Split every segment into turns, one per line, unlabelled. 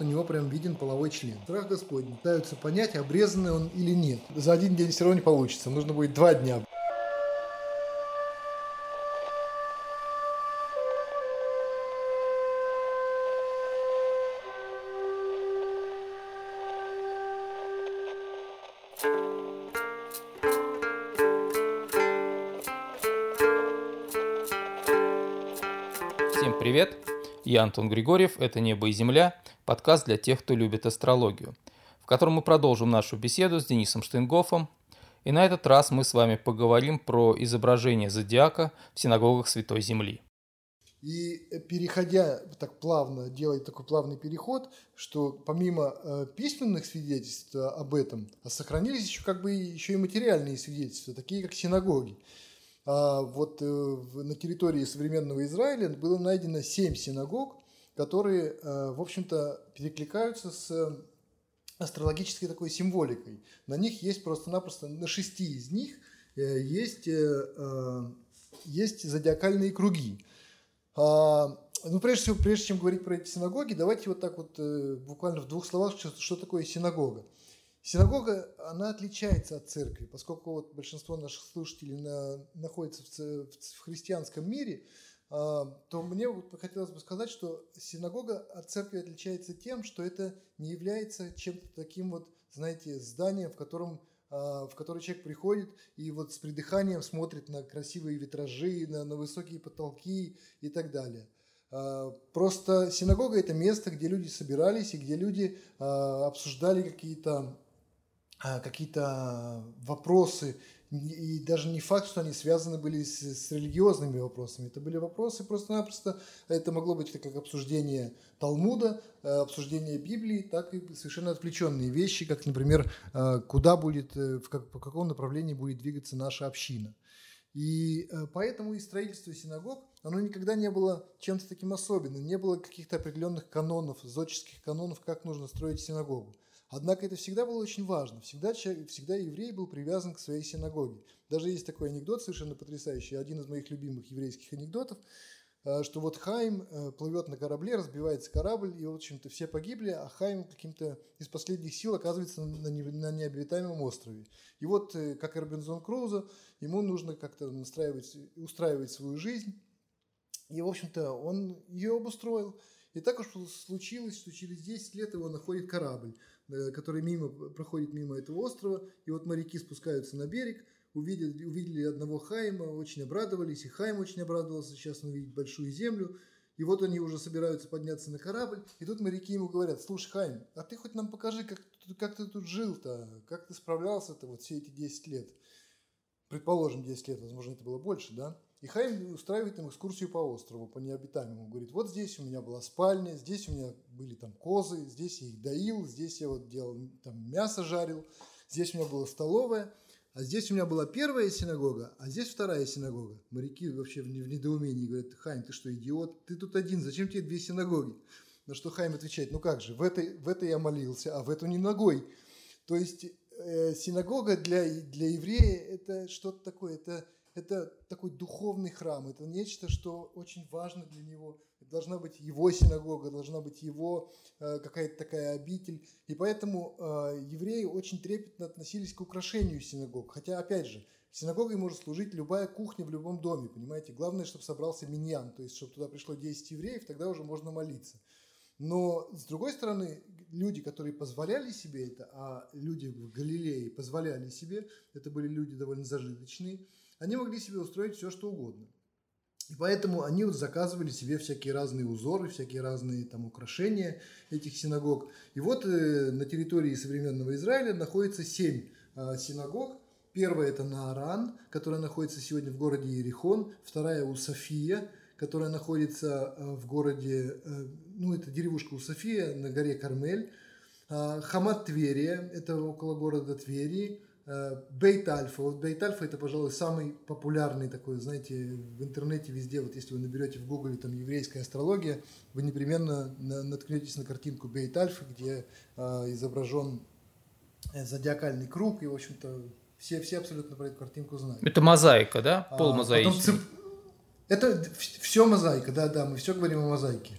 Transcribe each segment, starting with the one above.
у него прям виден половой член. Страх Господень. Пытаются понять, обрезанный он или нет. За один день все равно не получится. Нужно будет два дня.
Всем привет! Я Антон Григорьев, это «Небо и земля», подкаст для тех, кто любит астрологию, в котором мы продолжим нашу беседу с Денисом Штейнгофом. И на этот раз мы с вами поговорим про изображение зодиака в синагогах Святой Земли.
И э, переходя так плавно, делать такой плавный переход, что помимо э, письменных свидетельств об этом, а сохранились еще как бы еще и материальные свидетельства, такие как синагоги. А вот э, на территории современного Израиля было найдено семь синагог, которые, э, в общем-то, перекликаются с астрологической такой символикой. На них есть просто-напросто, на шести из них э, есть, есть зодиакальные круги. А, ну, прежде всего, прежде чем говорить про эти синагоги, давайте вот так вот буквально в двух словах, что, что такое синагога. Синагога, она отличается от церкви, поскольку вот большинство наших слушателей на, находится в, в христианском мире, то мне вот хотелось бы сказать, что синагога от церкви отличается тем, что это не является чем-то таким вот, знаете, зданием, в котором а, в который человек приходит и вот с придыханием смотрит на красивые витражи, на, на высокие потолки и так далее. А, просто синагога – это место, где люди собирались и где люди обсуждали какие-то какие-то вопросы, и даже не факт, что они связаны были с, с религиозными вопросами. Это были вопросы просто-напросто, это могло быть как обсуждение Талмуда, э, обсуждение Библии, так и совершенно отвлеченные вещи, как, например, э, куда будет, э, в как, по какому направлению будет двигаться наша община. И поэтому и строительство синагог, оно никогда не было чем-то таким особенным, не было каких-то определенных канонов, зодческих канонов, как нужно строить синагогу. Однако это всегда было очень важно. Всегда, всегда еврей был привязан к своей синагоге. Даже есть такой анекдот совершенно потрясающий, один из моих любимых еврейских анекдотов, э, что вот Хайм э, плывет на корабле, разбивается корабль, и, в общем-то, все погибли, а Хайм каким-то из последних сил оказывается на необитаемом острове. И вот, э, как и Робинзон Крузо, ему нужно как-то настраивать, устраивать свою жизнь, и, в общем-то, он ее обустроил. И так уж случилось, что через 10 лет его находит корабль. Э, который мимо, проходит мимо этого острова, и вот моряки спускаются на берег, увидели, увидели одного Хайма, очень обрадовались, и Хайм очень обрадовался, сейчас он увидит большую землю, и вот они уже собираются подняться на корабль, и тут моряки ему говорят, слушай, Хайм, а ты хоть нам покажи, как, как ты тут жил-то, как ты справлялся-то вот все эти 10 лет. Предположим, 10 лет, возможно, это было больше, да? И Хайм устраивает им экскурсию по острову, по необитаемому. Говорит, вот здесь у меня была спальня, здесь у меня были там козы, здесь я их доил, здесь я вот делал, там мясо жарил, здесь у меня была столовая, а здесь у меня была первая синагога, а здесь вторая синагога. Моряки вообще в недоумении говорят, Хайм, ты что, идиот? Ты тут один, зачем тебе две синагоги? На что Хайм отвечает, ну как же, в этой, в этой я молился, а в эту не ногой. То есть э, синагога для, для еврея это что-то такое, это это такой духовный храм, это нечто, что очень важно для него. Это должна быть его синагога, должна быть его э, какая-то такая обитель. И поэтому э, евреи очень трепетно относились к украшению синагог. Хотя, опять же, синагогой может служить любая кухня в любом доме, понимаете? Главное, чтобы собрался миньян, то есть, чтобы туда пришло 10 евреев, тогда уже можно молиться. Но, с другой стороны, люди, которые позволяли себе это, а люди в Галилее позволяли себе, это были люди довольно зажиточные, они могли себе устроить все, что угодно. И поэтому они вот заказывали себе всякие разные узоры, всякие разные там украшения этих синагог. И вот э, на территории современного Израиля находится семь э, синагог. Первая это Нааран, которая находится сегодня в городе Иерихон. Вторая у София, которая находится э, в городе, э, ну это деревушка у София на горе Кармель. Э, Хамат Тверия, это около города Твери. Э, Бейт Альфа. Вот Бейт Альфа это, пожалуй, самый популярный такой, знаете, в интернете везде, вот если вы наберете в гугле там еврейская астрология, вы непременно наткнетесь на картинку Бейт Альфа, где э, изображен зодиакальный круг, и, в общем-то, все, все абсолютно про эту картинку знают.
Это мозаика, да? А, Пол мозаичный.
цеп... Это все мозаика, да, да, мы все говорим о мозаике.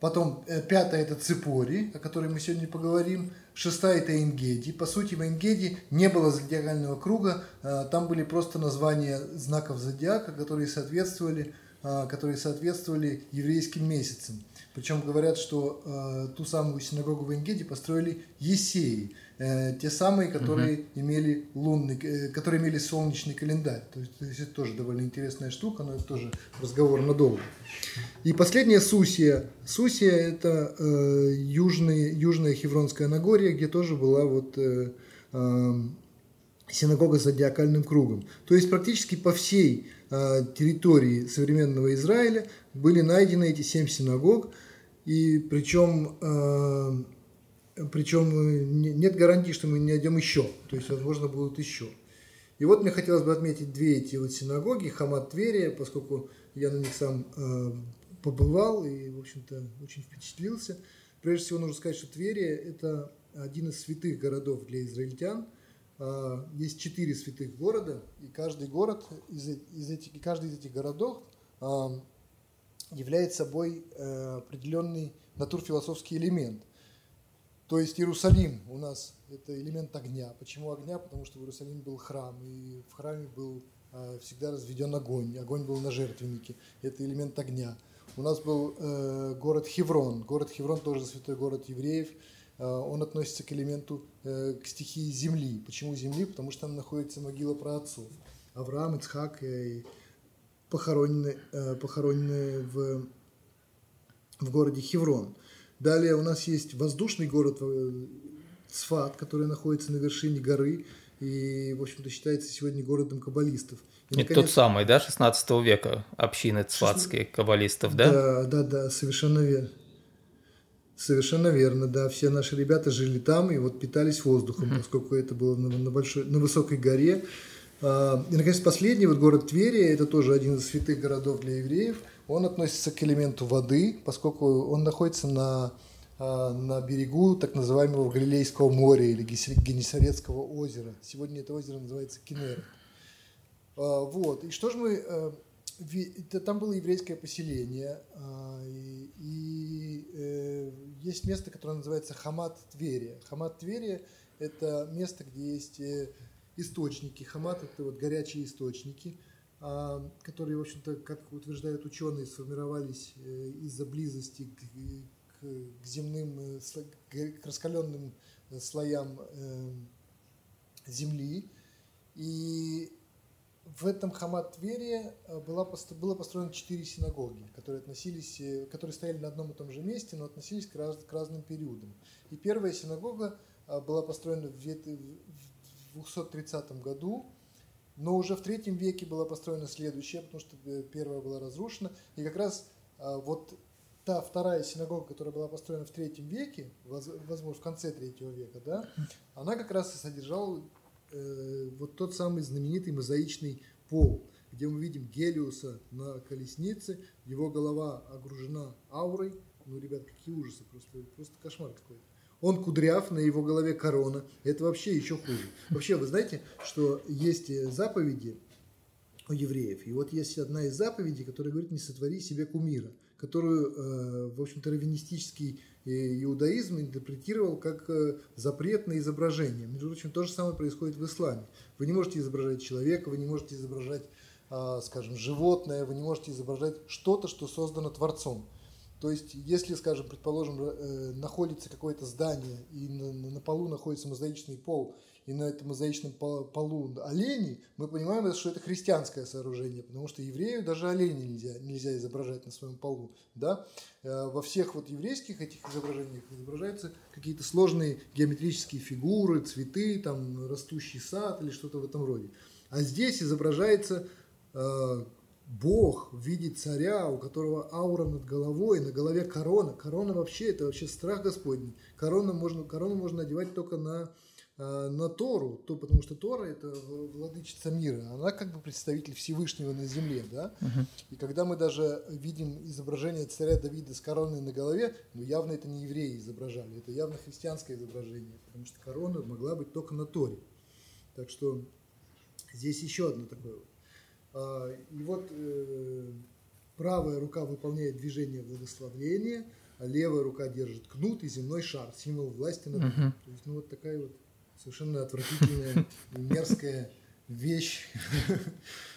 Потом э, пятая это Ципори, о которой мы сегодня поговорим. Шестая это Энгеди. По сути, в Энгеди не было зодиакального круга, э, там были просто названия знаков зодиака, которые соответствовали, э, которые соответствовали еврейским месяцам. Причем говорят, что ту самую синагогу в Энгеде построили Есеи, э, те самые, которые угу. имели лунный, э, которые имели солнечный календарь. То есть, то есть это тоже довольно интересная штука, но это тоже разговор надолго. И последняя Сусия. Сусия это э, южный, южная Хевронская Нагорье, где тоже была вот э, э, синагога с зодиакальным кругом. То есть практически по всей э, территории современного Израиля были найдены эти семь синагог, и причем, э, причем нет гарантии, что мы не найдем еще, то есть, возможно, будут еще. И вот мне хотелось бы отметить две эти вот синагоги, Хамат Тверия, поскольку я на них сам э, побывал и, в общем-то, очень впечатлился. Прежде всего нужно сказать, что Тверия – это один из святых городов для израильтян. Э, есть четыре святых города, и каждый город из, из этих, каждый из этих городов э, является собой э, определенный натурфилософский элемент. То есть Иерусалим у нас это элемент огня. Почему огня? Потому что в Иерусалиме был храм, и в храме был э, всегда разведен огонь. Огонь был на жертвеннике. Это элемент огня. У нас был э, город Хеврон. Город Хеврон тоже святой город евреев. Э, он относится к элементу, э, к стихии земли. Почему земли? Потому что там находится могила праотцов. Авраам, Ицхак и похоронены, э, похоронены в, в городе Хеврон. Далее у нас есть воздушный город э, Цфат, который находится на вершине горы и, в общем-то, считается сегодня городом каббалистов.
И, наконец... Тот самый, да, 16 века общины цфатские каббалистов, да?
Да, да, да, совершенно верно. Совершенно верно, да. Все наши ребята жили там и вот питались воздухом, mm-hmm. поскольку это было на, на, большой, на высокой горе. А, и, наконец, последний, вот город Твери, это тоже один из святых городов для евреев. Он относится к элементу воды, поскольку он находится на, а, на берегу так называемого Галилейского моря или Генесарецкого озера. Сегодня это озеро называется Кинер. А, вот. И что же мы... Там было еврейское поселение, и, э, есть место, которое называется Хамат Тверия. Хамат Тверия – это место, где есть э, источники. Хамат – это вот горячие источники, а, которые, в общем-то, как утверждают ученые, сформировались э, из-за близости к, к, к земным, э, к раскаленным э, слоям земли. И в этом Хамат Твери было, было построено четыре синагоги, которые, относились, которые стояли на одном и том же месте, но относились к, раз, к разным периодам. И первая синагога была построена в 230 году, но уже в третьем веке была построена следующая, потому что э, первая была разрушена. И как раз а, вот та вторая синагога, которая была построена в третьем веке, возможно, в конце третьего века, да, она как раз и содержала э, вот тот самый знаменитый мозаичный пол, где мы видим Гелиуса на колеснице, его голова огружена аурой. Ну, ребят, какие ужасы, просто, просто кошмар какой-то он кудряв, на его голове корона. Это вообще еще хуже. Вообще, вы знаете, что есть э, заповеди у евреев. И вот есть одна из заповедей, которая говорит, не сотвори себе кумира, которую, э, в общем-то, раввинистический э, иудаизм интерпретировал как запрет на изображение. Между прочим, то же самое происходит в исламе. Вы не можете изображать человека, вы не можете изображать, а, скажем, животное, вы не можете изображать что-то, что создано Творцом. То есть, если, скажем, предположим, э, находится какое-то здание, и на, на полу находится мозаичный пол, и на этом мозаичном полу олени, мы понимаем, что это христианское сооружение, потому что еврею даже оленей нельзя, нельзя изображать на своем полу. Да? Э, во всех вот еврейских этих изображениях изображаются какие-то сложные геометрические фигуры, цветы, там, растущий сад или что-то в этом роде. А здесь изображается э, Бог в виде царя, у которого аура над головой, на голове корона. Корона вообще, это вообще страх Господний. Корона можно, корону можно надевать только на, э, на Тору, то, потому что Тора – это владычица мира. Она как бы представитель Всевышнего на земле. Да? uh И когда мы даже видим изображение царя Давида с короной на голове, ну явно это не евреи изображали, это явно христианское изображение, потому что корона могла быть только на Торе. Так что здесь еще одно такое а, и вот э, правая рука выполняет движение благословления, а левая рука держит кнут и земной шар, символ власти над миром. То есть, ну вот такая вот совершенно отвратительная, мерзкая вещь.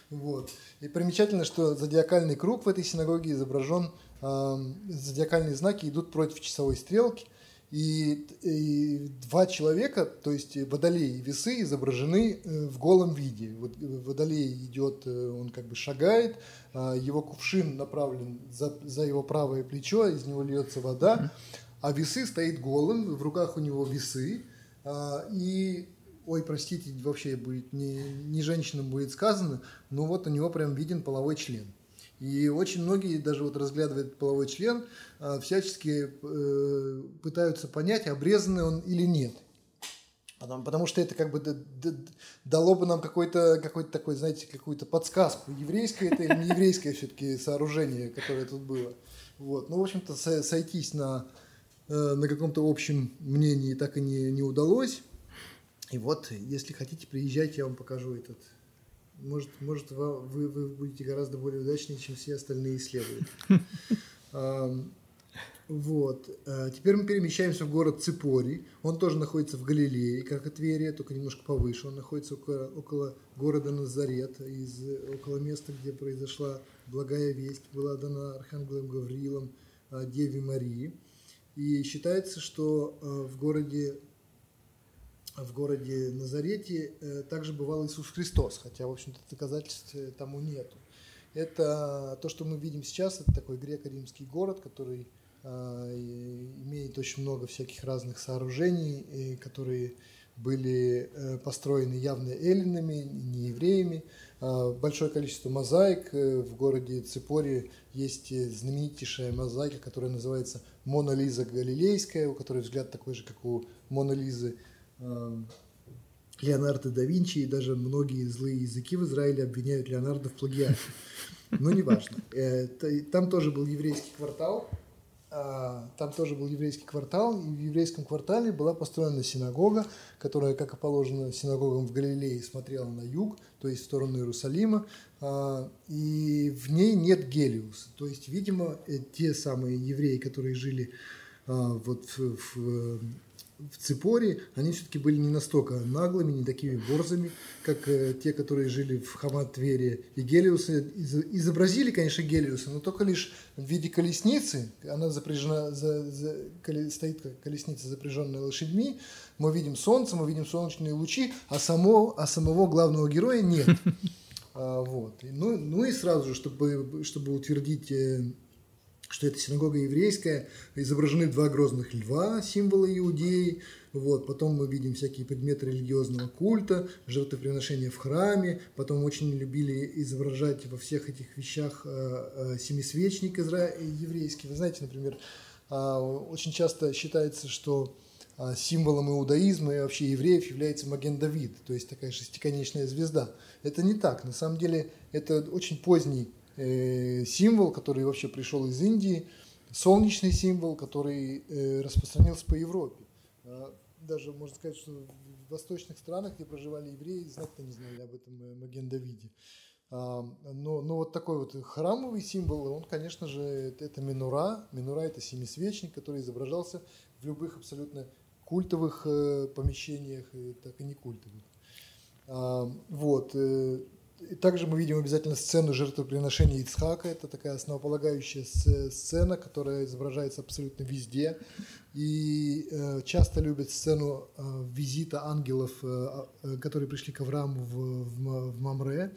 Вот. И примечательно, что зодиакальный круг в этой синагоге изображен, э, зодиакальные знаки идут против часовой стрелки, и, и два человека, то есть водолей и весы, изображены э, в голом виде. Вот водолей идет, э, он как бы шагает, а его кувшин направлен за, за его правое плечо, из него льется вода, а весы стоит голым, в руках у него весы, а, и ой, простите, вообще будет не, не женщинам будет сказано, но вот у него прям виден половой член. И очень многие, даже вот разглядывая половой член, а, всячески э, пытаются понять, обрезанный он или нет. Потому что это как бы дало бы нам какой-то какой такой, знаете, какую-то подсказку. Еврейское это или не еврейское все-таки сооружение, которое тут было. Вот. Ну, в общем-то, сойтись на, э, на каком-то общем мнении так и не, не удалось. И вот, если хотите, приезжайте, я вам покажу этот может, может вы, вы будете гораздо более удачнее, чем все остальные исследователи. Вот. А теперь мы перемещаемся в город Ципори. Он тоже находится в Галилее, как и Тверия, только немножко повыше. Он находится около, около города Назарет, из, около места, где произошла благая весть, была дана Архангелом Гавриилом а, Деве Марии. И считается, что а, в городе в городе Назарете э, также бывал Иисус Христос, хотя, в общем-то, доказательств э, тому нету. Это то, что мы видим сейчас, это такой греко-римский город, который а, имеет очень много всяких разных сооружений, которые были э, построены явно эллинами, не евреями. Большое количество мозаик. В городе Ципоре есть знаменитейшая мозаика, которая называется Мона Лиза Галилейская, у которой взгляд такой же, как у Мона Лизы Леонардо да Винчи, и даже многие злые языки в Израиле обвиняют Леонардо в плагиате. Но неважно. Э, там тоже был еврейский квартал, а, там тоже был еврейский квартал, и в еврейском квартале была построена синагога, которая, как и положено синагогам в Галилее, смотрела на юг, то есть в сторону Иерусалима, а, и в ней нет Гелиуса. То есть, видимо, э, те самые евреи, которые жили а, вот в в Ципоре они все-таки были не настолько наглыми, не такими борзами, как э, те, которые жили в Хамат Твери. И Гелиуса изобразили, конечно, Гелиуса, но только лишь в виде колесницы. Она запряжена, за, за, коле, стоит как колесница, запряженная лошадьми. Мы видим солнце, мы видим солнечные лучи, а, само, а самого главного героя нет. А, вот. Ну, ну и сразу же, чтобы, чтобы утвердить э, что это синагога еврейская, изображены два грозных льва, символа иудеи, вот, потом мы видим всякие предметы религиозного культа, жертвоприношения в храме, потом очень любили изображать во всех этих вещах э, э, семисвечник изра... еврейский. Вы знаете, например, э, очень часто считается, что э, символом иудаизма и вообще евреев является Маген Давид, то есть такая шестиконечная звезда. Это не так. На самом деле это очень поздний символ, который вообще пришел из Индии, солнечный символ, который э, распространился по Европе. А, даже можно сказать, что в восточных странах, где проживали евреи, знать-то не знали об этом э, Маген Давиде. А, но, но вот такой вот храмовый символ, он, конечно же, это минура. Минура – это семисвечник, который изображался в любых абсолютно культовых помещениях, так и не культовых. А, вот. И также мы видим обязательно сцену жертвоприношения Ицхака. Это такая основополагающая сцена, которая изображается абсолютно везде. И э, часто любят сцену э, визита ангелов, э, э которые пришли к Аврааму в, в, в Мамре.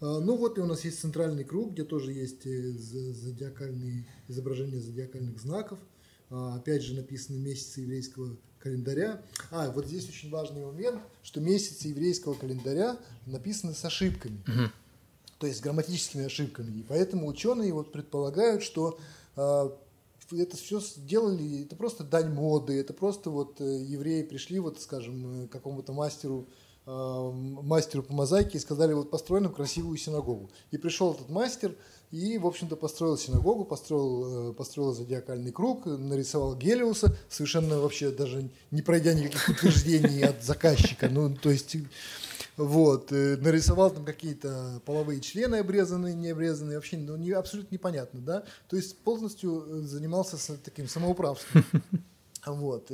Ну вот и у нас есть центральный круг, где тоже есть зодиакальные изображения зодиакальных знаков. Э, опять же написаны месяцы еврейского календаря. А, вот здесь очень важный момент, что месяцы еврейского календаря написаны с ошибками, угу. то есть с грамматическими ошибками. И поэтому ученые вот предполагают, что э, это все сделали, это просто дань моды, это просто вот э, евреи пришли, вот, скажем, э, какому-то мастеру э, мастеру по мозаике и сказали, вот построим красивую синагогу. И пришел этот мастер, и, в общем-то, построил синагогу, построил, э, построил зодиакальный круг, нарисовал Гелиуса, совершенно вообще даже не пройдя никаких утверждений от заказчика. Ну, то есть вот, э, нарисовал там какие-то половые члены обрезанные, не обрезанные, вообще ну, не, абсолютно непонятно, да, то есть полностью э, занимался таким самоуправством, вот,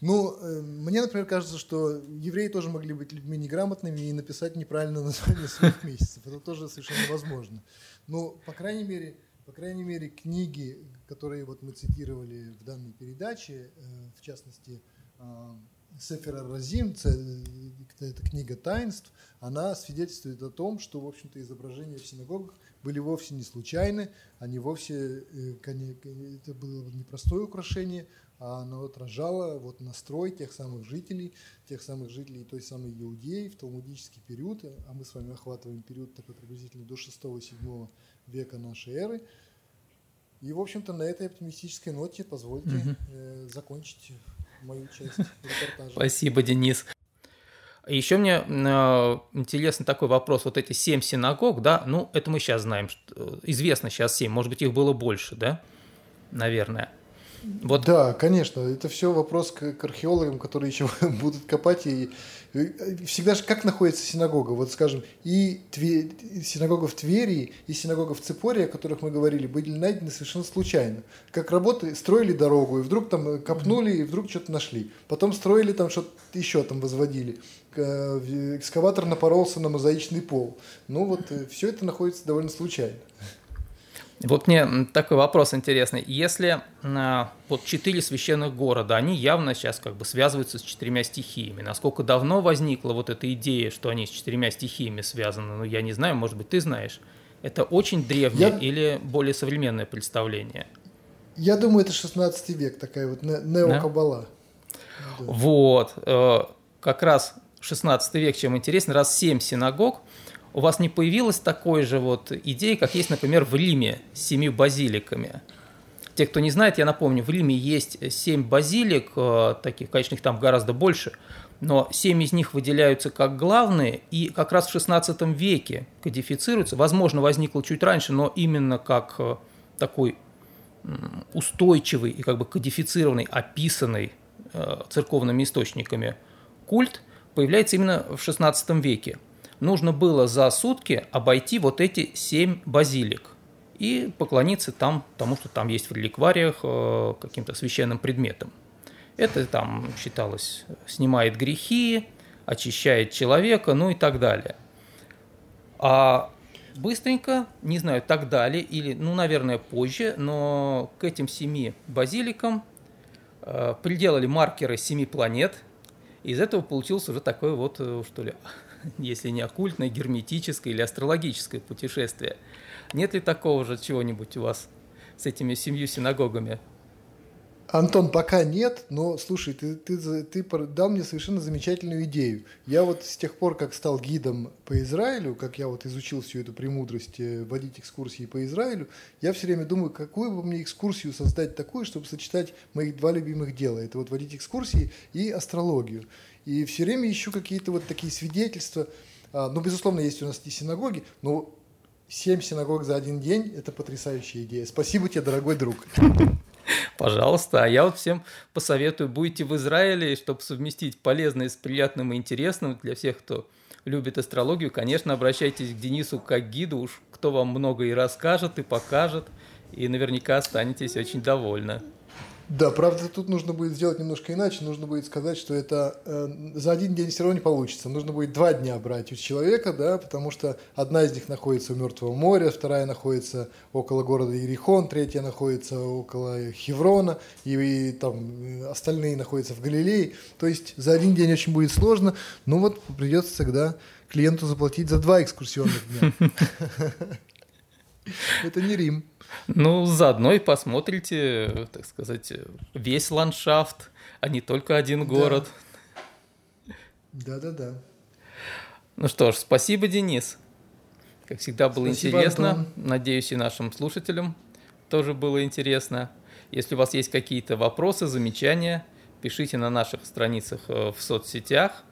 ну, мне, например, кажется, что евреи тоже могли быть людьми неграмотными и написать неправильно название своих месяцев. Это тоже совершенно возможно. Ну, по крайней мере, по крайней мере, книги, которые вот мы цитировали в данной передаче, в частности, Сефера Разим, это книга таинств, она свидетельствует о том, что, в общем-то, изображения в синагогах были вовсе не случайны, они вовсе, э, это было непростое украшение, а оно отражало вот настрой тех самых жителей, тех самых жителей той самой Иудеи в талмудический период, а мы с вами охватываем период такой приблизительно до 6-7 века нашей эры. И, в общем-то, на этой оптимистической ноте позвольте угу. э, закончить мою часть репортажа.
Спасибо, Денис. Еще мне э, интересный такой вопрос. Вот эти семь синагог, да, ну, это мы сейчас знаем, что, э, известно сейчас семь, может быть, их было больше, да, наверное.
Вот. Да, конечно, это все вопрос к, к археологам, которые еще будут копать. И, и всегда же как находится синагога? Вот, скажем, и Тве, синагога в Твери, и синагога в Цепоре, о которых мы говорили, были найдены совершенно случайно. Как работали, строили дорогу, и вдруг там копнули, и вдруг что-то нашли. Потом строили там что-то еще там возводили. Э, экскаватор напоролся на мозаичный пол. Ну вот, э, все это находится довольно случайно.
Вот мне такой вопрос интересный. Если а, вот четыре священных города, они явно сейчас как бы связываются с четырьмя стихиями. Насколько давно возникла вот эта идея, что они с четырьмя стихиями связаны? Ну, я не знаю, может быть, ты знаешь. Это очень древнее я... или более современное представление?
Я думаю, это 16 век, такая вот неокабала.
Да? Вот. Э, как раз 16 век, чем интересно, раз семь синагог – у вас не появилась такой же вот идеи, как есть, например, в Риме с семью базиликами? Те, кто не знает, я напомню, в Риме есть семь базилик, э, таких, конечно, их там гораздо больше, но семь из них выделяются как главные, и как раз в XVI веке кодифицируются. Возможно, возникло чуть раньше, но именно как э, такой устойчивый и как бы кодифицированный, описанный э, церковными источниками культ появляется именно в XVI веке – нужно было за сутки обойти вот эти семь базилик и поклониться там, тому, что там есть в реликвариях э, каким-то священным предметом. Это там считалось, снимает грехи, очищает человека, ну и так далее. А быстренько, не знаю, так далее, или, ну, наверное, позже, но к этим семи базиликам э, приделали маркеры семи планет, и из этого получился уже такой вот, э, что ли, если не оккультное, герметическое или астрологическое путешествие. Нет ли такого же чего-нибудь у вас с этими семью синагогами?
Антон, пока нет, но слушай, ты, ты, ты дал мне совершенно замечательную идею. Я вот с тех пор, как стал гидом по Израилю, как я вот изучил всю эту премудрость э, водить экскурсии по Израилю, я все время думаю, какую бы мне экскурсию создать такую, чтобы сочетать моих два любимых дела. Это вот водить экскурсии и астрологию. И все время ищу какие-то вот такие свидетельства. А, ну, безусловно, есть у нас и синагоги, но семь синагог за один день – это потрясающая идея. Спасибо тебе, дорогой друг.
Пожалуйста. А я вот всем посоветую, будете в Израиле, чтобы совместить полезное с приятным и интересным для всех, кто любит астрологию, конечно, обращайтесь к Денису как гиду, уж кто вам много и расскажет, и покажет, и наверняка останетесь очень довольны.
Да, правда, тут нужно будет сделать немножко иначе. Нужно будет сказать, что это э, за один день все равно не получится. Нужно будет два дня брать у человека, да, потому что одна из них находится у Мертвого моря, вторая находится около города Иерихон, третья находится около Хеврона, и, и там э, остальные находятся в Галилее. То есть за один день очень будет сложно. Ну вот придется тогда клиенту заплатить за два экскурсионных дня. Это не Рим.
Ну, заодно и посмотрите, так сказать, весь ландшафт, а не только один город.
Да-да-да.
Ну что ж, спасибо, Денис. Как всегда было спасибо, интересно. Антон. Надеюсь, и нашим слушателям тоже было интересно. Если у вас есть какие-то вопросы, замечания, пишите на наших страницах э, в соцсетях.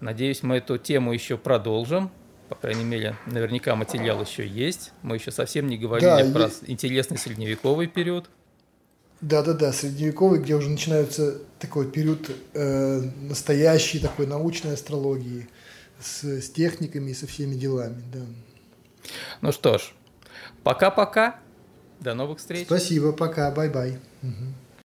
Надеюсь, мы эту тему еще продолжим по крайней мере, наверняка материал еще есть. Мы еще совсем не говорили да, про и... интересный средневековый период.
Да-да-да, средневековый, где уже начинается такой период э, настоящей такой научной астрологии с, с техниками и со всеми делами, да.
Ну что ж, пока-пока, до новых встреч.
Спасибо, пока, bye-bye. Угу.